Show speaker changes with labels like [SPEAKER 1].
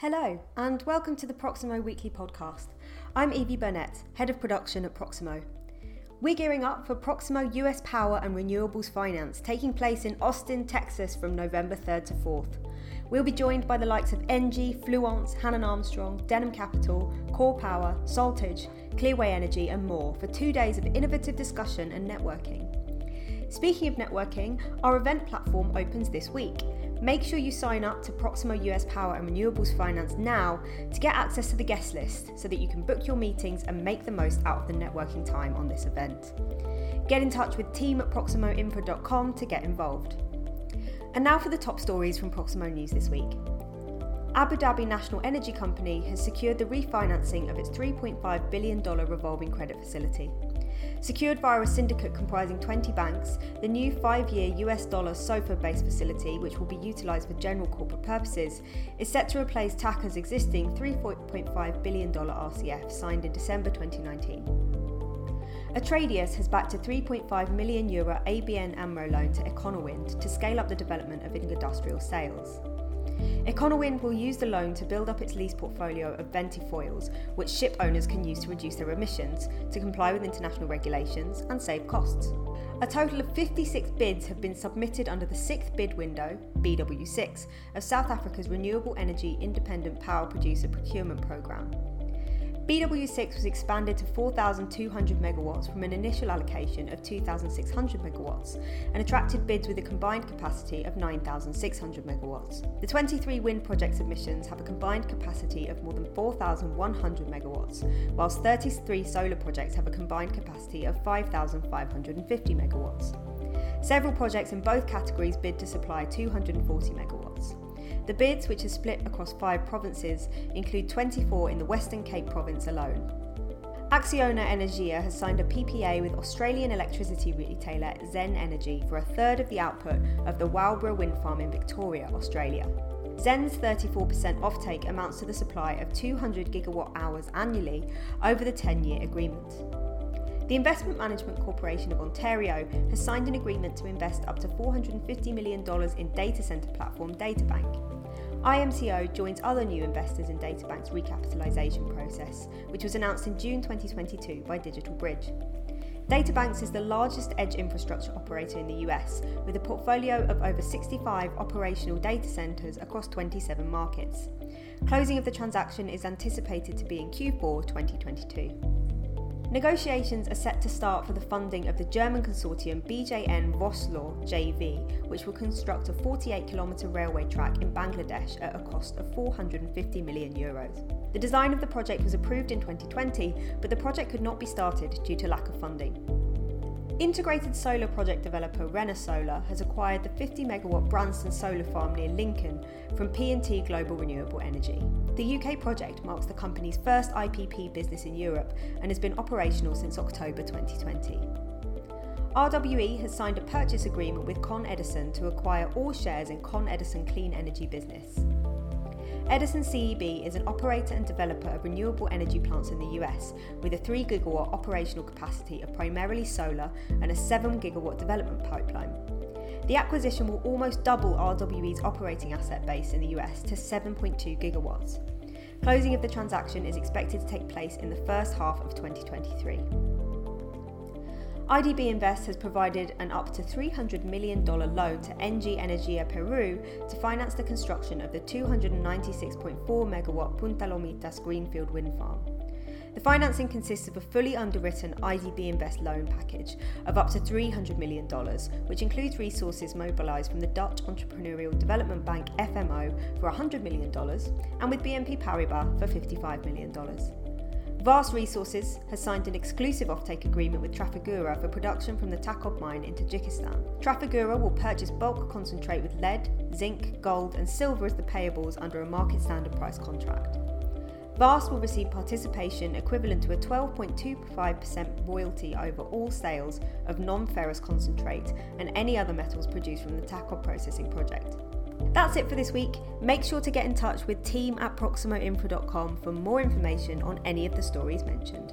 [SPEAKER 1] Hello, and welcome to the Proximo Weekly Podcast. I'm Evie Burnett, Head of Production at Proximo. We're gearing up for Proximo US Power and Renewables Finance, taking place in Austin, Texas from November 3rd to 4th. We'll be joined by the likes of Engie, Fluence, Hannon Armstrong, Denham Capital, Core Power, Soltage, Clearway Energy, and more for two days of innovative discussion and networking. Speaking of networking, our event platform opens this week. Make sure you sign up to Proximo US Power and Renewables Finance now to get access to the guest list so that you can book your meetings and make the most out of the networking time on this event. Get in touch with team at proximoinfra.com to get involved. And now for the top stories from Proximo News this week. Abu Dhabi National Energy Company has secured the refinancing of its $3.5 billion revolving credit facility. Secured via a syndicate comprising 20 banks, the new five year US dollar SOFR based facility, which will be utilised for general corporate purposes, is set to replace TAQA's existing $3.5 billion RCF signed in December 2019. Atradius has backed a 3.5 million euro ABN AMRO loan to Econowind to scale up the development of industrial sails. Econowind will use the loan to build up its lease portfolio of ventifoils, which ship owners can use to reduce their emissions, to comply with international regulations, and save costs. A total of 56 bids have been submitted under the sixth bid window, BW6, of South Africa's Renewable Energy Independent Power Producer Procurement Programme. BW6 was expanded to 4,200 megawatts from an initial allocation of 2,600 megawatts and attracted bids with a combined capacity of 9,600 megawatts. The 23 wind project submissions have a combined capacity of more than 4,100 megawatts, whilst 33 solar projects have a combined capacity of 5,550 megawatts. Several projects in both categories bid to supply 240 megawatts. The bids, which are split across five provinces, include 24 in the Western Cape province alone. Acciona Energia has signed a PPA with Australian electricity retailer Zen Energy for a third of the output of the Wowbra wind farm in Victoria, Australia. Zen's 34% offtake amounts to the supply of 200 gigawatt hours annually over the 10 year agreement. The Investment Management Corporation of Ontario has signed an agreement to invest up to $450 million in data centre platform DataBank. IMCO joins other new investors in DataBank's recapitalisation process, which was announced in June 2022 by Digital Bridge. DataBanks is the largest edge infrastructure operator in the US, with a portfolio of over 65 operational data centres across 27 markets. Closing of the transaction is anticipated to be in Q4 2022. Negotiations are set to start for the funding of the German consortium BJN Vosloor JV, which will construct a 48 kilometre railway track in Bangladesh at a cost of 450 million euros. The design of the project was approved in 2020, but the project could not be started due to lack of funding. Integrated solar project developer Renesola has acquired the 50 megawatt Branston solar farm near Lincoln from P&T Global Renewable Energy. The UK project marks the company's first IPP business in Europe and has been operational since October 2020. RWE has signed a purchase agreement with Con Edison to acquire all shares in Con Edison Clean Energy business. Edison CEB is an operator and developer of renewable energy plants in the US with a 3 gigawatt operational capacity of primarily solar and a 7 gigawatt development pipeline. The acquisition will almost double RWE's operating asset base in the US to 7.2 gigawatts. Closing of the transaction is expected to take place in the first half of 2023. IDB Invest has provided an up to $300 million loan to Engie Energia Peru to finance the construction of the 296.4 megawatt Punta Lomitas greenfield wind farm. The financing consists of a fully underwritten IDB Invest loan package of up to $300 million, which includes resources mobilised from the Dutch Entrepreneurial Development Bank FMO for $100 million and with BNP Paribas for $55 million. Vast Resources has signed an exclusive offtake agreement with Trafigura for production from the Takob mine in Tajikistan. Trafigura will purchase bulk concentrate with lead, zinc, gold, and silver as the payables under a market standard price contract. Vast will receive participation equivalent to a 12.25% royalty over all sales of non ferrous concentrate and any other metals produced from the Takob processing project. That's it for this week. Make sure to get in touch with team at proximoinfra.com for more information on any of the stories mentioned.